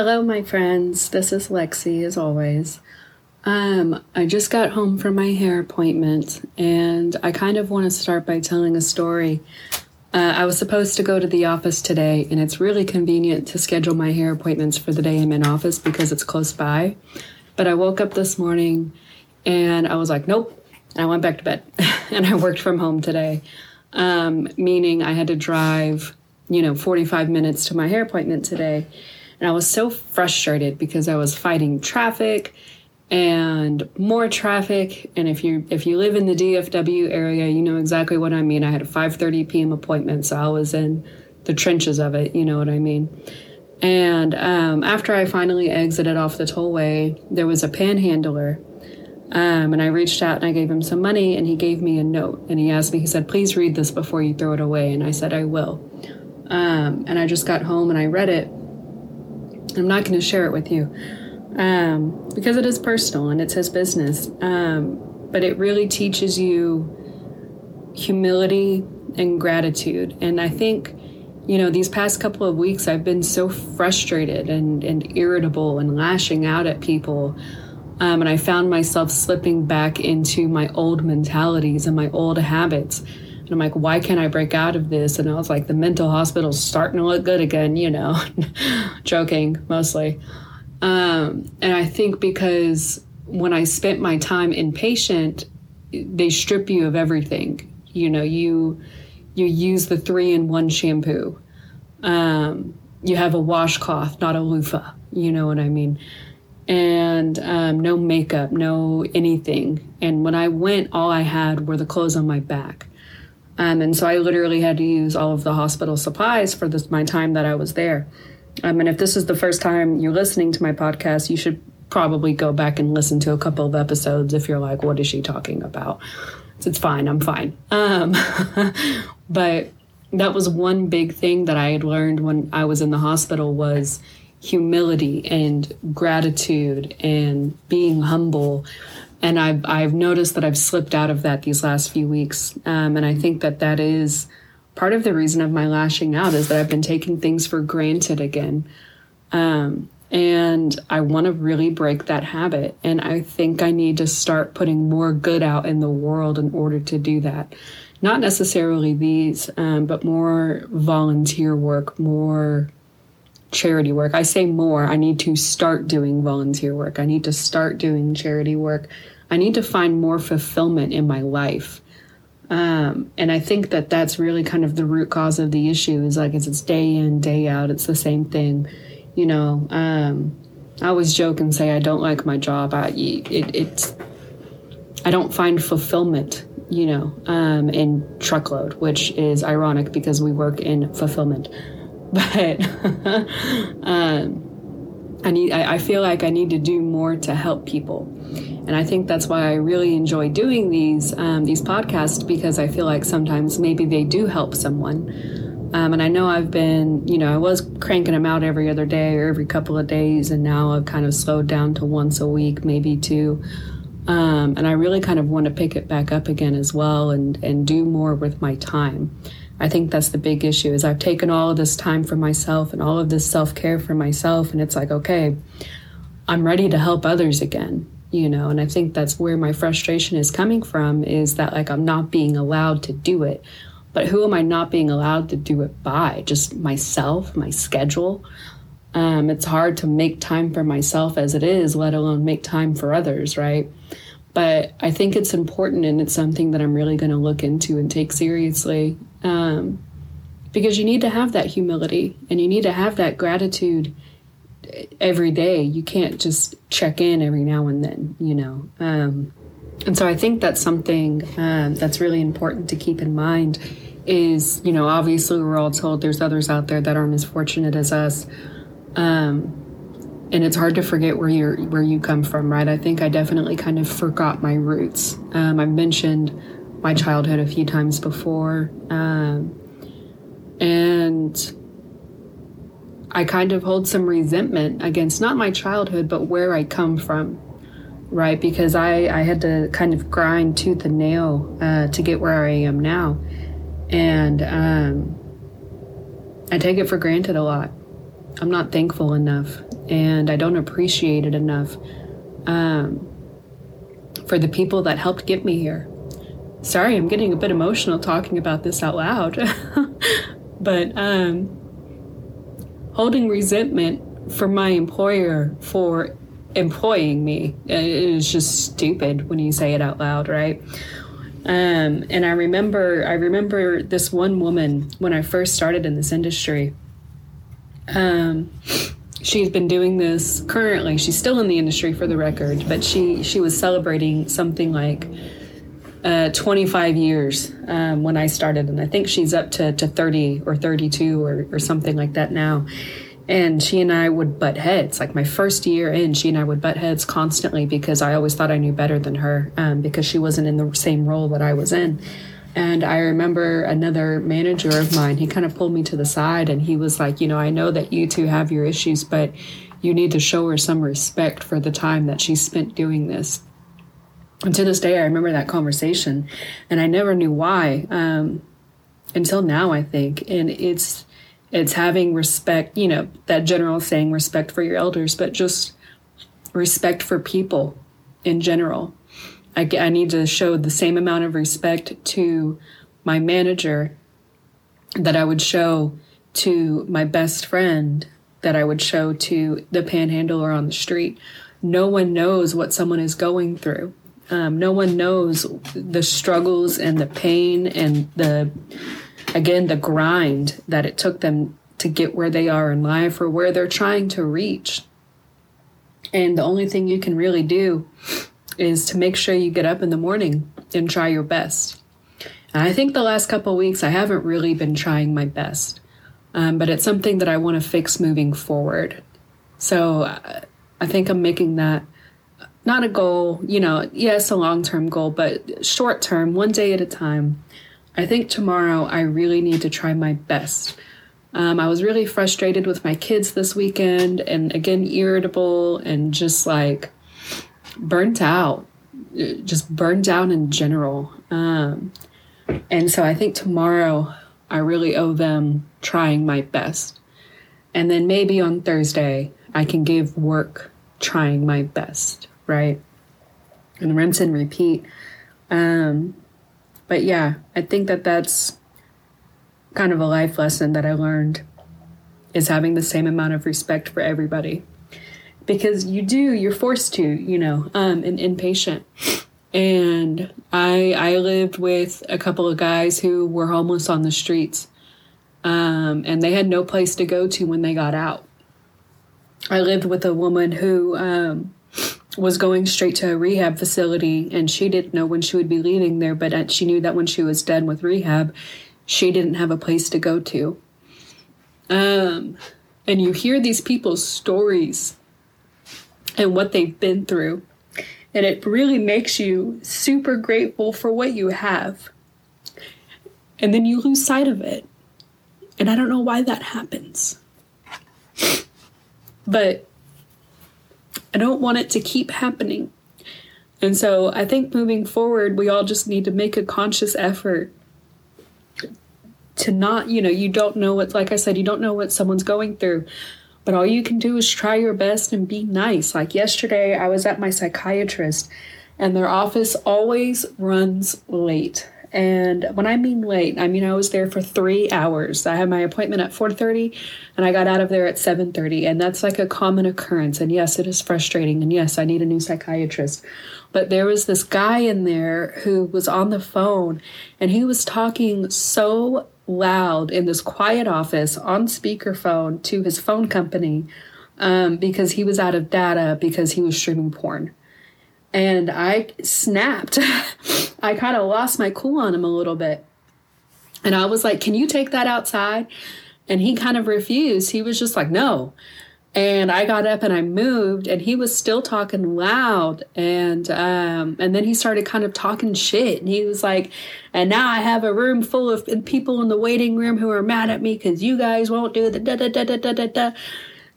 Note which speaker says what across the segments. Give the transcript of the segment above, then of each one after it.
Speaker 1: Hello, my friends. This is Lexi, as always. Um, I just got home from my hair appointment, and I kind of want to start by telling a story. Uh, I was supposed to go to the office today, and it's really convenient to schedule my hair appointments for the day I'm in office because it's close by. But I woke up this morning and I was like, nope. And I went back to bed, and I worked from home today, um, meaning I had to drive, you know, 45 minutes to my hair appointment today. And I was so frustrated because I was fighting traffic and more traffic. And if you if you live in the DFW area you know exactly what I mean. I had a 5:30 p.m. appointment so I was in the trenches of it you know what I mean? And um, after I finally exited off the tollway there was a panhandler um, and I reached out and I gave him some money and he gave me a note. And he asked me he said please read this before you throw it away. And I said I will. Um, and I just got home and I read it I'm not going to share it with you um, because it is personal and it's his business. Um, but it really teaches you humility and gratitude. And I think, you know, these past couple of weeks, I've been so frustrated and, and irritable and lashing out at people. Um, and I found myself slipping back into my old mentalities and my old habits. And I'm like, why can't I break out of this? And I was like, the mental hospital's starting to look good again, you know, joking mostly. Um, and I think because when I spent my time inpatient, they strip you of everything. You know, you you use the three in one shampoo. Um, you have a washcloth, not a loofah. You know what I mean? And um, no makeup, no anything. And when I went, all I had were the clothes on my back. Um, and so I literally had to use all of the hospital supplies for this, my time that I was there. Um, and if this is the first time you're listening to my podcast, you should probably go back and listen to a couple of episodes if you're like, what is she talking about? It's fine, I'm fine. Um, but that was one big thing that I had learned when I was in the hospital was humility and gratitude and being humble. And I've, I've noticed that I've slipped out of that these last few weeks. Um, and I think that that is part of the reason of my lashing out is that I've been taking things for granted again. Um, and I want to really break that habit. And I think I need to start putting more good out in the world in order to do that. Not necessarily these, um, but more volunteer work, more charity work. I say more, I need to start doing volunteer work. I need to start doing charity work. I need to find more fulfillment in my life. Um, and I think that that's really kind of the root cause of the issue is like it's, it's day in, day out. It's the same thing. You know, um, I always joke and say I don't like my job. I, it, it's, I don't find fulfillment, you know, um, in truckload, which is ironic because we work in fulfillment. But um, I need, I, I feel like I need to do more to help people and I think that's why I really enjoy doing these um, these podcasts because I feel like sometimes maybe they do help someone. Um, and I know I've been, you know, I was cranking them out every other day or every couple of days, and now I've kind of slowed down to once a week, maybe two. Um, and I really kind of want to pick it back up again as well and and do more with my time. I think that's the big issue is I've taken all of this time for myself and all of this self care for myself, and it's like okay, I'm ready to help others again you know? And i think that's where my frustration is coming from is that like i'm not being allowed to do it. But who am i not being allowed to do it by? Just myself my schedule? Um, it's hard to make time for myself as it is let alone make time for others right? But i think it's important and it's something that i'm really going to look into and take seriously um, because you need to have that humility and you need to have that gratitude every day. You can't just check in every now and then, you know. Um, and so I think that's something um, that's really important to keep in mind. Is you know obviously we're all told there's others out there that aren't as fortunate as us, um, and it's hard to forget where you're where you come from, right? I think I definitely kind of forgot my roots. Um, I've mentioned my childhood a few times before, um, and I kind of hold some resentment against not my childhood, but where I come from, right? Because I, I had to kind of grind tooth and nail uh, to get where I am now. And um, I take it for granted a lot. I'm not thankful enough. and I don't appreciate it enough um, for the people that helped get me here. Sorry, I'm getting a bit emotional talking about this out loud, but um, holding resentment for my employer for employing me is just stupid when you say it out loud, right? Um, and I remember, I remember this one woman when I first started in this industry. Um, she's been doing this currently. She's still in the industry for the record, but she she was celebrating something like uh, 25 years um, when I started, and I think she's up to, to 30 or 32 or, or something like that now. And she and I would butt heads. Like my first year in, she and I would butt heads constantly because I always thought I knew better than her um, because she wasn't in the same role that I was in. And I remember another manager of mine, he kind of pulled me to the side and he was like, You know, I know that you two have your issues, but you need to show her some respect for the time that she spent doing this. And to this day, I remember that conversation and I never knew why um, until now, I think. And it's, it's having respect, you know, that general saying respect for your elders, but just respect for people in general. I, I need to show the same amount of respect to my manager that I would show to my best friend, that I would show to the panhandler on the street. No one knows what someone is going through. Um, no one knows the struggles and the pain and the again the grind that it took them to get where they are in life or where they're trying to reach. And the only thing you can really do is to make sure you get up in the morning and try your best. And I think the last couple weeks I haven't really been trying my best, um, but it's something that I want to fix moving forward. So uh, I think I'm making that not a goal, you know, yes, a long term goal, but short term, one day at a time. I think tomorrow I really need to try my best. Um, I was really frustrated with my kids this weekend and again, irritable and just like burnt out, just burned out in general. Um, and so I think tomorrow I really owe them trying my best. And then maybe on Thursday I can give work trying my best, right? And rinse and repeat. Um, but yeah, I think that that's kind of a life lesson that I learned is having the same amount of respect for everybody because you do you're forced to you know um an inpatient and i i lived with a couple of guys who were homeless on the streets um and they had no place to go to when they got out i lived with a woman who um was going straight to a rehab facility and she didn't know when she would be leaving there but she knew that when she was done with rehab she didn't have a place to go to um and you hear these people's stories and what they've been through. And it really makes you super grateful for what you have. And then you lose sight of it. And I don't know why that happens. But I don't want it to keep happening. And so I think moving forward, we all just need to make a conscious effort to not, you know, you don't know what, like I said, you don't know what someone's going through. But all you can do is try your best and be nice. Like yesterday, I was at my psychiatrist, and their office always runs late. And when I mean late, I mean I was there for three hours. I had my appointment at 4:30, and I got out of there at 7:30, and that's like a common occurrence. And yes, it is frustrating. And yes, I need a new psychiatrist. But there was this guy in there who was on the phone, and he was talking so loud in this quiet office on speakerphone to his phone company um, because he was out of data because he was streaming porn. And I snapped. I kind of lost my cool on him a little bit. And I was like, Can you take that outside? And he kind of refused. He was just like, No. And I got up and I moved, and he was still talking loud. And um, and then he started kind of talking shit. And he was like, "And now I have a room full of people in the waiting room who are mad at me because you guys won't do the da da da da da da da."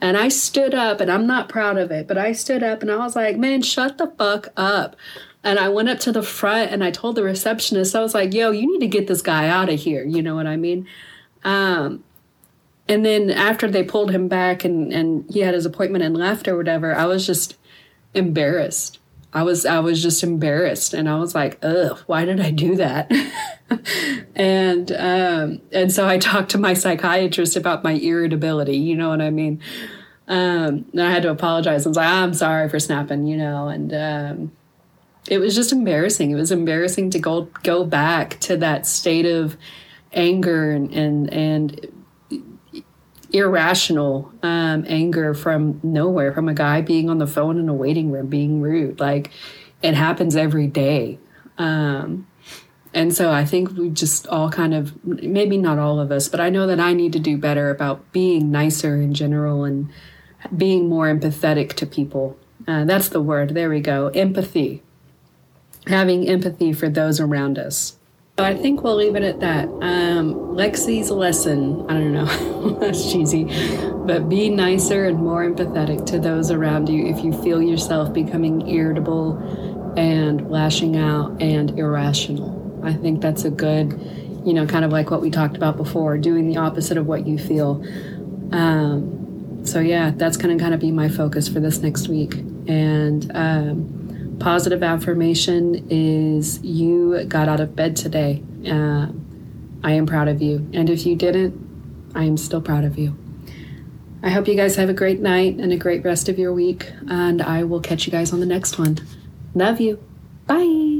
Speaker 1: And I stood up, and I'm not proud of it, but I stood up and I was like, "Man, shut the fuck up." And I went up to the front and I told the receptionist, I was like, "Yo, you need to get this guy out of here." You know what I mean? Um, and then after they pulled him back and and he had his appointment and left or whatever, I was just embarrassed. I was I was just embarrassed and I was like, ugh, why did I do that? and um, and so I talked to my psychiatrist about my irritability. You know what I mean? Um, and I had to apologize. I was like, I'm sorry for snapping, you know, and um, it was just embarrassing. It was embarrassing to go go back to that state of anger and and, and irrational um, anger from nowhere from a guy being on the phone in a waiting room being rude. Like it happens every day. Um, and so I think we just all kind of, maybe not all of us, but I know that I need to do better about being nicer in general and being more empathetic to people. Uh, that's the word. There we go. Empathy. Having empathy for those around us. So I think we'll leave it at that. Um, Lexi's lesson, I don't know, that's cheesy, but be nicer and more empathetic to those around you if you feel yourself becoming irritable and lashing out and irrational. I think that's a good, you know, kind of like what we talked about before, doing the opposite of what you feel. Um, so yeah, that's going to kind of be my focus for this next week. And um, positive affirmation is you got out of bed today. Uh, I am proud of you. And if you didn't, I am still proud of you. I hope you guys have a great night and a great rest of your week. And I will catch you guys on the next one. Love you. Bye.